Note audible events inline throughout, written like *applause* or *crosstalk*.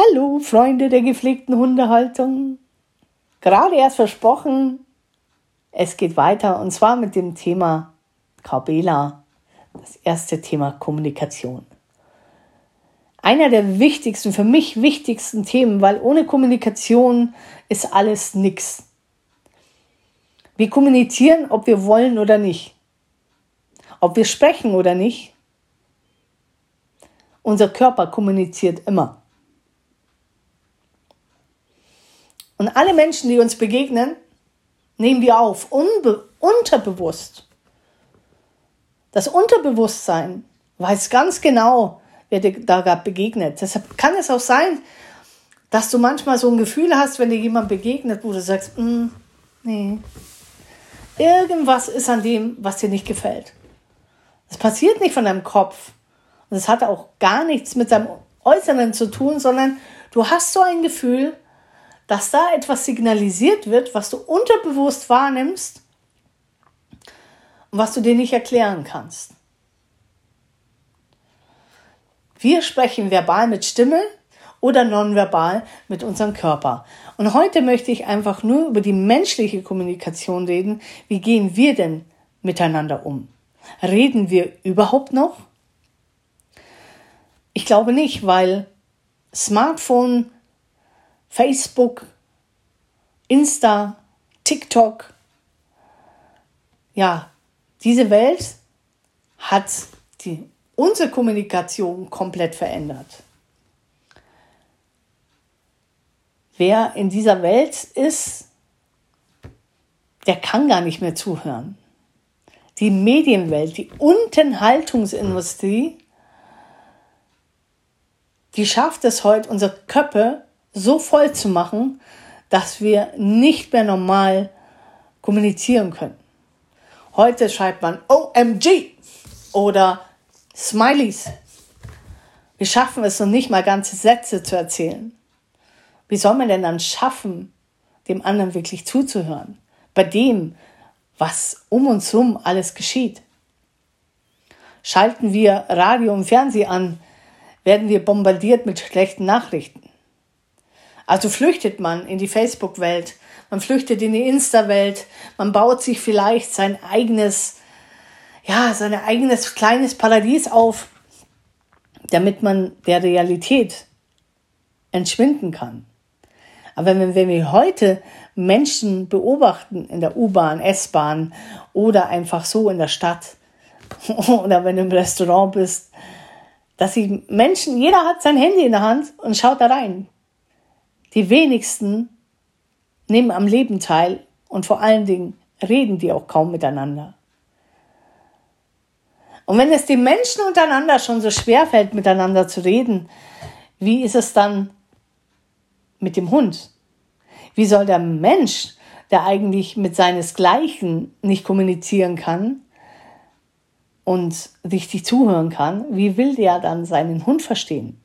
Hallo, Freunde der gepflegten Hundehaltung. Gerade erst versprochen, es geht weiter und zwar mit dem Thema Kabela, das erste Thema Kommunikation. Einer der wichtigsten, für mich wichtigsten Themen, weil ohne Kommunikation ist alles nix. Wir kommunizieren, ob wir wollen oder nicht. Ob wir sprechen oder nicht. Unser Körper kommuniziert immer. Und alle Menschen, die uns begegnen, nehmen wir auf, unterbewusst. Das Unterbewusstsein weiß ganz genau, wer dir da gerade begegnet. Deshalb kann es auch sein, dass du manchmal so ein Gefühl hast, wenn dir jemand begegnet, wo du sagst, mm, nee, irgendwas ist an dem, was dir nicht gefällt. Das passiert nicht von deinem Kopf. Und es hat auch gar nichts mit deinem Äußeren zu tun, sondern du hast so ein Gefühl, dass da etwas signalisiert wird, was du unterbewusst wahrnimmst und was du dir nicht erklären kannst. Wir sprechen verbal mit Stimme oder nonverbal mit unserem Körper. Und heute möchte ich einfach nur über die menschliche Kommunikation reden. Wie gehen wir denn miteinander um? Reden wir überhaupt noch? Ich glaube nicht, weil Smartphone Facebook, Insta, TikTok. Ja, diese Welt hat die, unsere Kommunikation komplett verändert. Wer in dieser Welt ist, der kann gar nicht mehr zuhören. Die Medienwelt, die Unterhaltungsindustrie, die schafft es heute, unsere Köpfe so voll zu machen, dass wir nicht mehr normal kommunizieren können. Heute schreibt man OMG oder Smileys. Wir schaffen es noch nicht mal ganze Sätze zu erzählen. Wie soll man denn dann schaffen, dem anderen wirklich zuzuhören? Bei dem, was um uns herum alles geschieht. Schalten wir Radio und Fernsehen an, werden wir bombardiert mit schlechten Nachrichten. Also flüchtet man in die Facebook-Welt, man flüchtet in die Insta-Welt, man baut sich vielleicht sein eigenes, ja, sein eigenes kleines Paradies auf, damit man der Realität entschwinden kann. Aber wenn, wenn wir heute Menschen beobachten in der U-Bahn, S-Bahn oder einfach so in der Stadt *laughs* oder wenn du im Restaurant bist, dass die Menschen, jeder hat sein Handy in der Hand und schaut da rein. Die wenigsten nehmen am Leben teil und vor allen Dingen reden die auch kaum miteinander. Und wenn es den Menschen untereinander schon so schwer fällt, miteinander zu reden, wie ist es dann mit dem Hund? Wie soll der Mensch, der eigentlich mit seinesgleichen nicht kommunizieren kann und richtig zuhören kann, wie will der dann seinen Hund verstehen?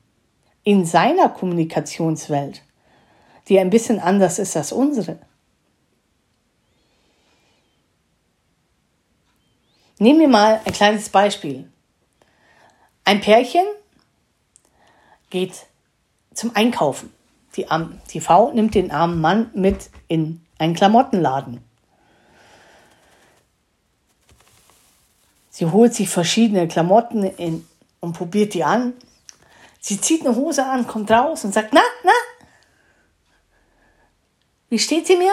In seiner Kommunikationswelt die ein bisschen anders ist als unsere. Nehmen wir mal ein kleines Beispiel. Ein Pärchen geht zum Einkaufen. Die, die Frau nimmt den armen Mann mit in einen Klamottenladen. Sie holt sich verschiedene Klamotten in, und probiert die an. Sie zieht eine Hose an, kommt raus und sagt, na, na, wie steht sie mir?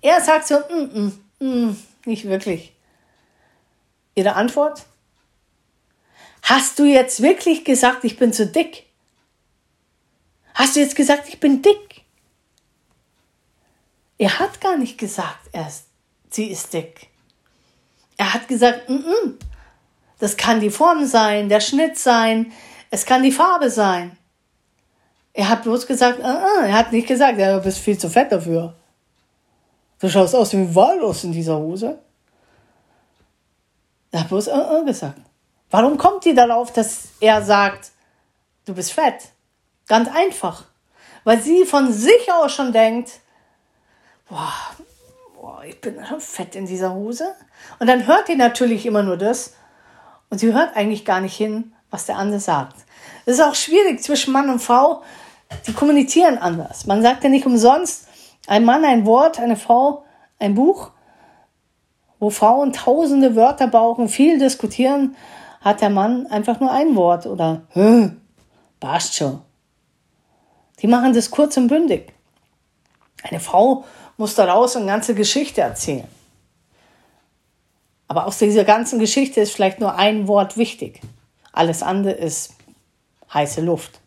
Er sagt so, mm, mm, mm, nicht wirklich. Ihre Antwort? Hast du jetzt wirklich gesagt, ich bin zu dick? Hast du jetzt gesagt, ich bin dick? Er hat gar nicht gesagt, er ist, sie ist dick. Er hat gesagt, mm, mm, das kann die Form sein, der Schnitt sein, es kann die Farbe sein. Er hat bloß gesagt, uh, er hat nicht gesagt, ja, du bist viel zu fett dafür. Du schaust aus wie Walross in dieser Hose. Er hat bloß uh, gesagt. Warum kommt die darauf, dass er sagt, du bist fett? Ganz einfach. Weil sie von sich aus schon denkt, boah, boah, ich bin schon fett in dieser Hose. Und dann hört die natürlich immer nur das. Und sie hört eigentlich gar nicht hin, was der andere sagt. Es ist auch schwierig zwischen Mann und Frau, die kommunizieren anders. Man sagt ja nicht umsonst, ein Mann ein Wort, eine Frau ein Buch. Wo Frauen tausende Wörter brauchen, viel diskutieren, hat der Mann einfach nur ein Wort oder hm, passt schon. Die machen das kurz und bündig. Eine Frau muss daraus eine ganze Geschichte erzählen. Aber aus dieser ganzen Geschichte ist vielleicht nur ein Wort wichtig. Alles andere ist heiße Luft.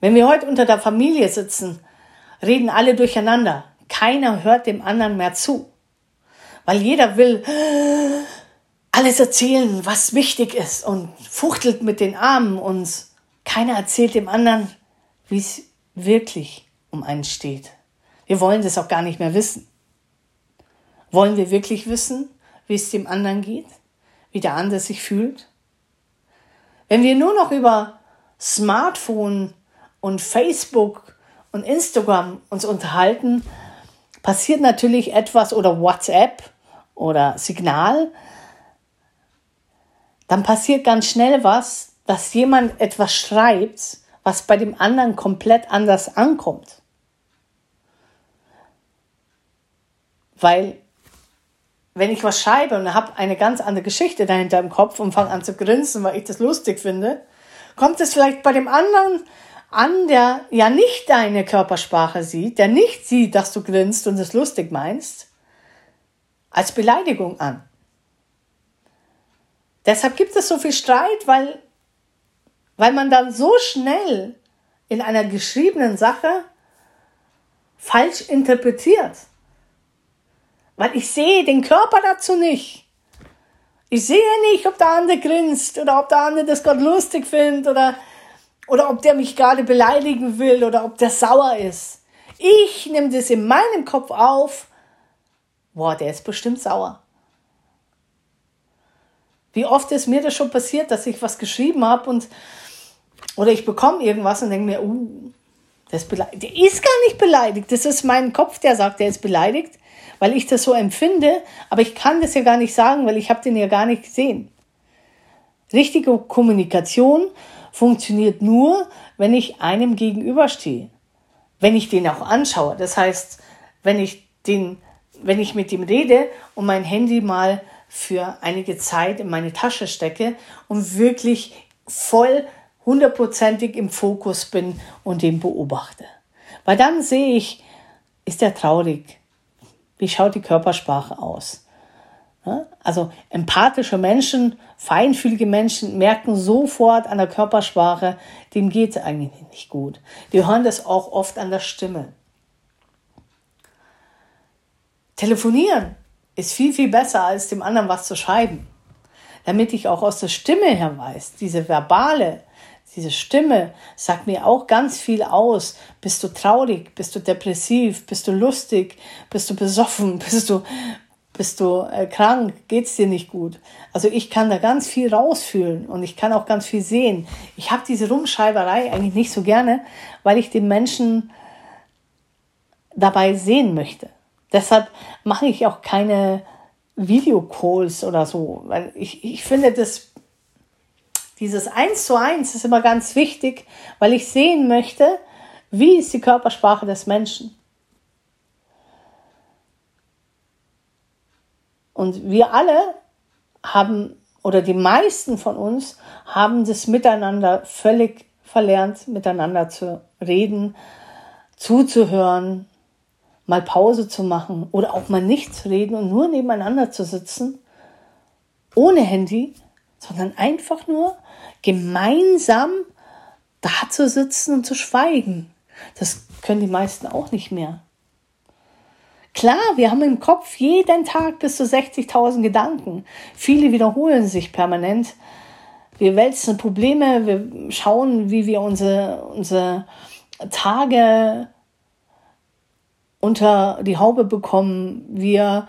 Wenn wir heute unter der Familie sitzen, reden alle durcheinander. Keiner hört dem anderen mehr zu. Weil jeder will alles erzählen, was wichtig ist und fuchtelt mit den Armen und keiner erzählt dem anderen, wie es wirklich um einen steht. Wir wollen das auch gar nicht mehr wissen. Wollen wir wirklich wissen, wie es dem anderen geht, wie der andere sich fühlt? Wenn wir nur noch über Smartphone und Facebook und Instagram uns unterhalten, passiert natürlich etwas oder WhatsApp oder Signal, dann passiert ganz schnell was, dass jemand etwas schreibt, was bei dem anderen komplett anders ankommt. Weil wenn ich was schreibe und habe eine ganz andere Geschichte dahinter im Kopf und fange an zu grinsen, weil ich das lustig finde, kommt es vielleicht bei dem anderen an, der ja nicht deine Körpersprache sieht, der nicht sieht, dass du grinst und es lustig meinst, als Beleidigung an. Deshalb gibt es so viel Streit, weil, weil man dann so schnell in einer geschriebenen Sache falsch interpretiert. Weil ich sehe den Körper dazu nicht. Ich sehe nicht, ob der andere grinst oder ob der andere das gerade lustig findet oder, oder ob der mich gerade beleidigen will oder ob der sauer ist. Ich nehme das in meinem Kopf auf. Boah, der ist bestimmt sauer. Wie oft ist mir das schon passiert, dass ich was geschrieben habe und oder ich bekomme irgendwas und denke mir, uh, der ist, beleidigt. der ist gar nicht beleidigt. Das ist mein Kopf, der sagt, der ist beleidigt weil ich das so empfinde, aber ich kann das ja gar nicht sagen, weil ich habe den ja gar nicht gesehen. Richtige Kommunikation funktioniert nur, wenn ich einem gegenüberstehe, wenn ich den auch anschaue. Das heißt, wenn ich den, wenn ich mit ihm rede und mein Handy mal für einige Zeit in meine Tasche stecke und wirklich voll hundertprozentig im Fokus bin und den beobachte. Weil dann sehe ich, ist er traurig? wie schaut die Körpersprache aus. Also empathische Menschen, feinfühlige Menschen merken sofort an der Körpersprache, dem geht es eigentlich nicht gut. Die hören das auch oft an der Stimme. Telefonieren ist viel, viel besser, als dem anderen was zu schreiben. Damit ich auch aus der Stimme her weiß, diese verbale, diese Stimme sagt mir auch ganz viel aus. Bist du traurig? Bist du depressiv? Bist du lustig? Bist du besoffen? *laughs* Bist du, bist du äh, krank? Geht's dir nicht gut? Also ich kann da ganz viel rausfühlen und ich kann auch ganz viel sehen. Ich habe diese Rumschreiberei eigentlich nicht so gerne, weil ich den Menschen dabei sehen möchte. Deshalb mache ich auch keine Videocalls oder so, weil ich, ich finde, das dieses Eins zu eins ist immer ganz wichtig, weil ich sehen möchte, wie ist die Körpersprache des Menschen. Und wir alle haben, oder die meisten von uns haben das Miteinander völlig verlernt, miteinander zu reden, zuzuhören, mal Pause zu machen oder auch mal nicht zu reden und nur nebeneinander zu sitzen, ohne Handy, sondern einfach nur gemeinsam da zu sitzen und zu schweigen. Das können die meisten auch nicht mehr. Klar, wir haben im Kopf jeden Tag bis zu 60.000 Gedanken. Viele wiederholen sich permanent. Wir wälzen Probleme, wir schauen, wie wir unsere, unsere Tage unter die Haube bekommen. Wir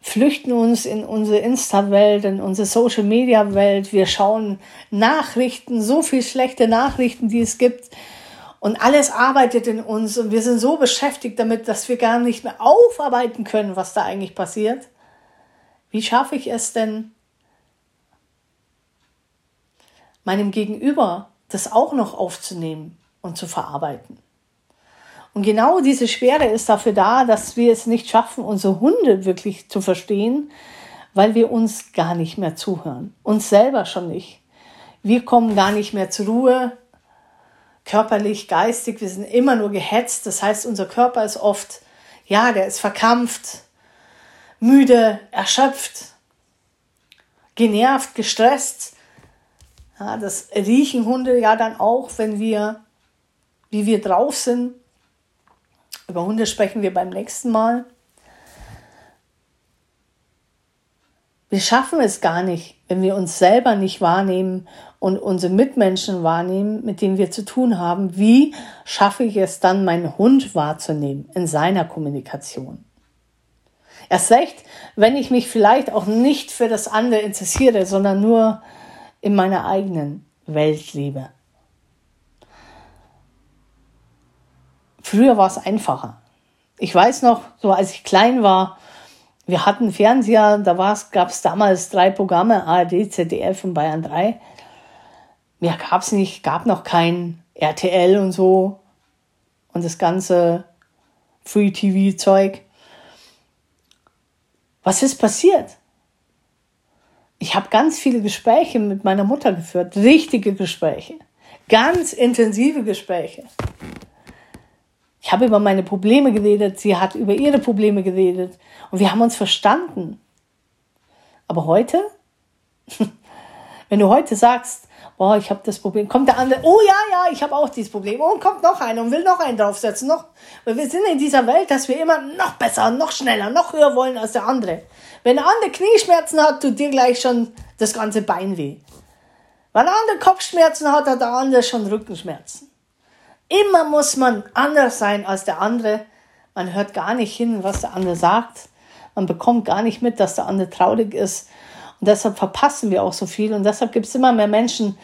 flüchten uns in unsere Insta-Welt, in unsere Social-Media-Welt. Wir schauen Nachrichten, so viel schlechte Nachrichten, die es gibt. Und alles arbeitet in uns und wir sind so beschäftigt damit, dass wir gar nicht mehr aufarbeiten können, was da eigentlich passiert. Wie schaffe ich es denn, meinem Gegenüber das auch noch aufzunehmen? und zu verarbeiten. Und genau diese Schwere ist dafür da, dass wir es nicht schaffen, unsere Hunde wirklich zu verstehen, weil wir uns gar nicht mehr zuhören. Uns selber schon nicht. Wir kommen gar nicht mehr zur Ruhe, körperlich, geistig. Wir sind immer nur gehetzt. Das heißt, unser Körper ist oft, ja, der ist verkrampft, müde, erschöpft, genervt, gestresst. Ja, das riechen Hunde ja dann auch, wenn wir, wie wir drauf sind. Über Hunde sprechen wir beim nächsten Mal. Wir schaffen es gar nicht, wenn wir uns selber nicht wahrnehmen und unsere Mitmenschen wahrnehmen, mit denen wir zu tun haben. Wie schaffe ich es dann, meinen Hund wahrzunehmen in seiner Kommunikation? Erst recht, wenn ich mich vielleicht auch nicht für das andere interessiere, sondern nur in meiner eigenen Welt lebe. Früher war es einfacher. Ich weiß noch, so als ich klein war, wir hatten Fernseher, da gab es damals drei Programme, ARD, ZDF und Bayern 3. Mehr gab es nicht, gab noch kein RTL und so und das ganze Free-TV-Zeug. Was ist passiert? Ich habe ganz viele Gespräche mit meiner Mutter geführt, richtige Gespräche, ganz intensive Gespräche. Ich habe über meine Probleme geredet, sie hat über ihre Probleme geredet und wir haben uns verstanden. Aber heute, *laughs* wenn du heute sagst, boah, ich habe das Problem, kommt der andere, oh ja, ja, ich habe auch dieses Problem, oh, und kommt noch einer und will noch einen draufsetzen, noch, weil wir sind in dieser Welt, dass wir immer noch besser, noch schneller, noch höher wollen als der andere. Wenn der andere Knieschmerzen hat, tut dir gleich schon das ganze Bein weh. Wenn der andere Kopfschmerzen hat, hat der andere schon Rückenschmerzen. Immer muss man anders sein als der andere. Man hört gar nicht hin, was der andere sagt. Man bekommt gar nicht mit, dass der andere traurig ist. Und deshalb verpassen wir auch so viel. Und deshalb gibt es immer mehr Menschen,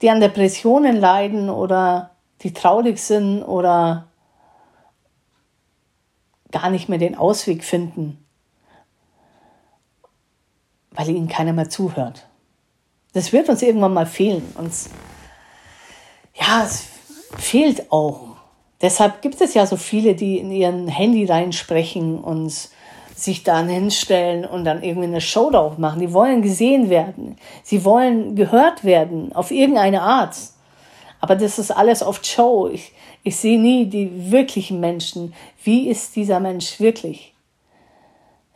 die an Depressionen leiden oder die traurig sind oder gar nicht mehr den Ausweg finden, weil ihnen keiner mehr zuhört. Das wird uns irgendwann mal fehlen. Uns, ja, es fehlt auch. Deshalb gibt es ja so viele, die in ihren Handy reinsprechen und sich dann hinstellen und dann irgendwie eine Show drauf machen. Die wollen gesehen werden. Sie wollen gehört werden auf irgendeine Art. Aber das ist alles oft Show. Ich, ich sehe nie die wirklichen Menschen. Wie ist dieser Mensch wirklich?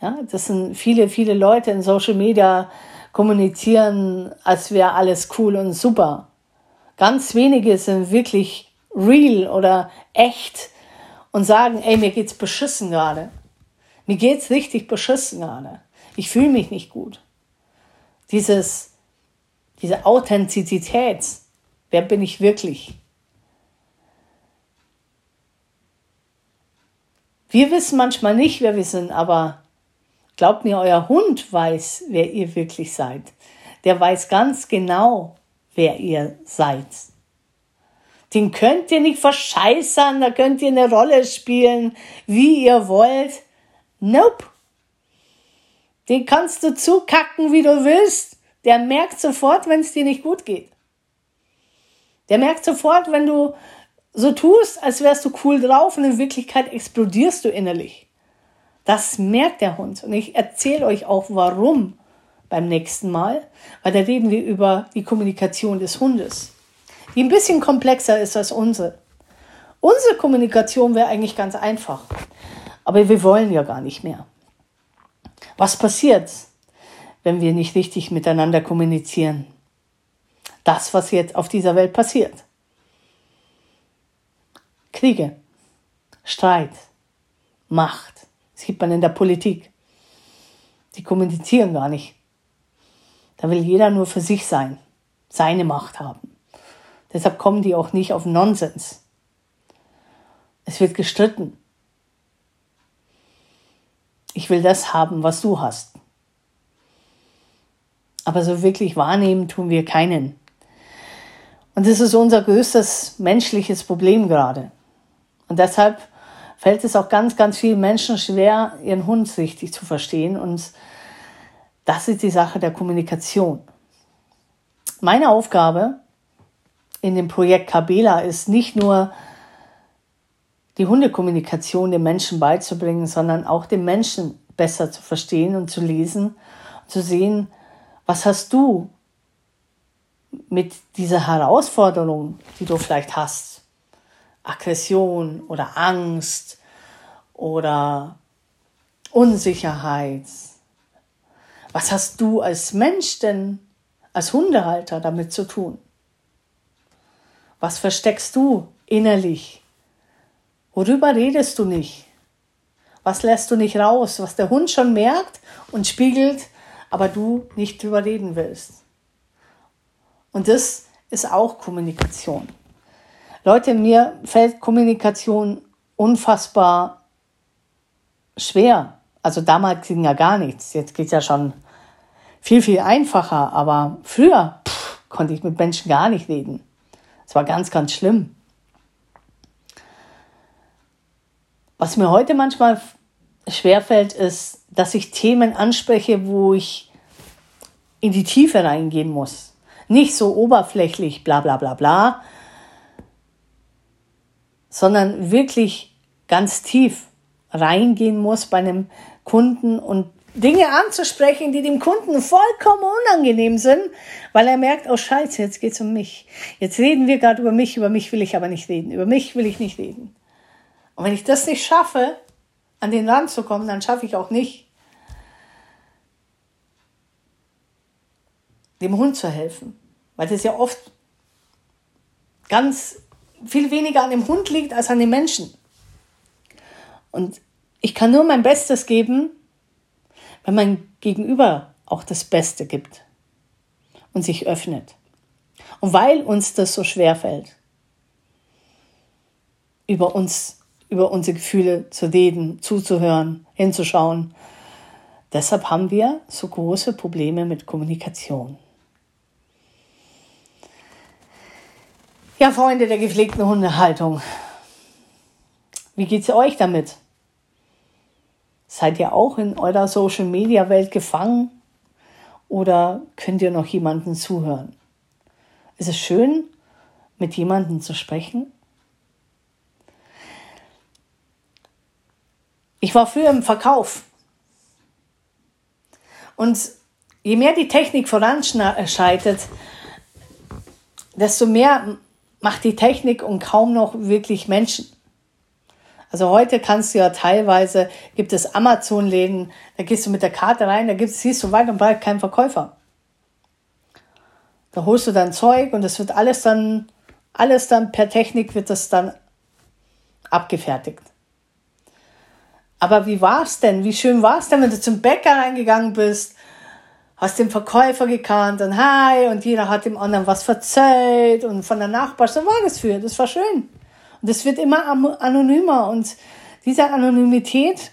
Ja, das sind viele, viele Leute in Social Media kommunizieren, als wäre alles cool und super. Ganz wenige sind wirklich real oder echt und sagen, ey, mir geht's beschissen gerade. Mir geht's richtig beschissen gerade. Ich fühle mich nicht gut. Dieses, diese Authentizität, wer bin ich wirklich? Wir wissen manchmal nicht, wer wir sind, aber glaubt mir, euer Hund weiß, wer ihr wirklich seid. Der weiß ganz genau, wer ihr seid. Den könnt ihr nicht verscheißern, da könnt ihr eine Rolle spielen, wie ihr wollt. Nope. Den kannst du zukacken, wie du willst. Der merkt sofort, wenn es dir nicht gut geht. Der merkt sofort, wenn du so tust, als wärst du cool drauf und in Wirklichkeit explodierst du innerlich. Das merkt der Hund. Und ich erzähle euch auch, warum beim nächsten Mal, weil da reden wir über die Kommunikation des Hundes, die ein bisschen komplexer ist als unsere. Unsere Kommunikation wäre eigentlich ganz einfach. Aber wir wollen ja gar nicht mehr. Was passiert, wenn wir nicht richtig miteinander kommunizieren? Das, was jetzt auf dieser Welt passiert. Kriege, Streit, Macht. Das sieht man in der Politik. Die kommunizieren gar nicht. Da will jeder nur für sich sein, seine Macht haben. Deshalb kommen die auch nicht auf Nonsens. Es wird gestritten ich will das haben, was du hast. Aber so wirklich wahrnehmen tun wir keinen. Und das ist unser größtes menschliches Problem gerade. Und deshalb fällt es auch ganz, ganz vielen Menschen schwer, ihren Hund richtig zu verstehen. Und das ist die Sache der Kommunikation. Meine Aufgabe in dem Projekt Kabela ist nicht nur die Hundekommunikation den Menschen beizubringen, sondern auch den Menschen besser zu verstehen und zu lesen, zu sehen, was hast du mit dieser Herausforderung, die du vielleicht hast, Aggression oder Angst oder Unsicherheit. Was hast du als Mensch denn, als Hundehalter damit zu tun? Was versteckst du innerlich? Worüber redest du nicht? Was lässt du nicht raus, was der Hund schon merkt und spiegelt, aber du nicht drüber reden willst? Und das ist auch Kommunikation. Leute, mir fällt Kommunikation unfassbar schwer. Also damals ging ja gar nichts. Jetzt geht es ja schon viel, viel einfacher. Aber früher pff, konnte ich mit Menschen gar nicht reden. Es war ganz, ganz schlimm. Was mir heute manchmal schwerfällt, ist, dass ich Themen anspreche, wo ich in die Tiefe reingehen muss. Nicht so oberflächlich, bla bla bla bla, sondern wirklich ganz tief reingehen muss bei einem Kunden und Dinge anzusprechen, die dem Kunden vollkommen unangenehm sind, weil er merkt, oh Scheiße, jetzt geht's um mich. Jetzt reden wir gerade über mich, über mich will ich aber nicht reden, über mich will ich nicht reden. Und wenn ich das nicht schaffe, an den Rand zu kommen, dann schaffe ich auch nicht, dem Hund zu helfen. Weil das ja oft ganz viel weniger an dem Hund liegt als an den Menschen. Und ich kann nur mein Bestes geben, wenn mein Gegenüber auch das Beste gibt und sich öffnet. Und weil uns das so schwer fällt, über uns, über unsere Gefühle zu reden, zuzuhören, hinzuschauen, deshalb haben wir so große Probleme mit Kommunikation. Ja, Freunde der gepflegten Hundehaltung, wie geht's euch damit? Seid ihr auch in eurer Social-Media-Welt gefangen oder könnt ihr noch jemanden zuhören? Ist es schön, mit jemandem zu sprechen? Ich war früher im Verkauf. Und je mehr die Technik voranschreitet, desto mehr macht die Technik und kaum noch wirklich Menschen. Also heute kannst du ja teilweise, gibt es Amazon-Läden, da gehst du mit der Karte rein, da gibt's, siehst du weit und breit keinen Verkäufer. Da holst du dein Zeug und das wird alles dann, alles dann per Technik wird das dann abgefertigt. Aber wie war's denn? Wie schön war's denn, wenn du zum Bäcker reingegangen bist, hast den Verkäufer gekannt und hi und jeder hat dem anderen was verzeiht und von der Nachbarin, so war das für, das war schön. Es wird immer anonymer und diese Anonymität,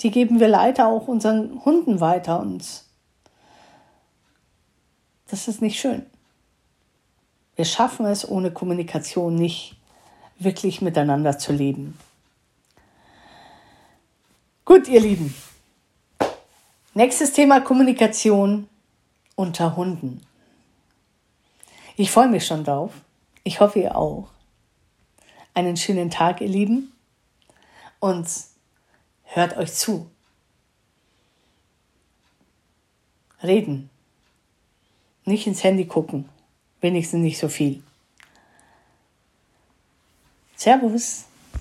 die geben wir leider auch unseren Hunden weiter und das ist nicht schön. Wir schaffen es ohne Kommunikation nicht wirklich miteinander zu leben. Gut, ihr Lieben. Nächstes Thema Kommunikation unter Hunden. Ich freue mich schon drauf. Ich hoffe, ihr auch einen schönen Tag, ihr Lieben, und hört euch zu. Reden. Nicht ins Handy gucken. Wenigstens nicht so viel. Servus.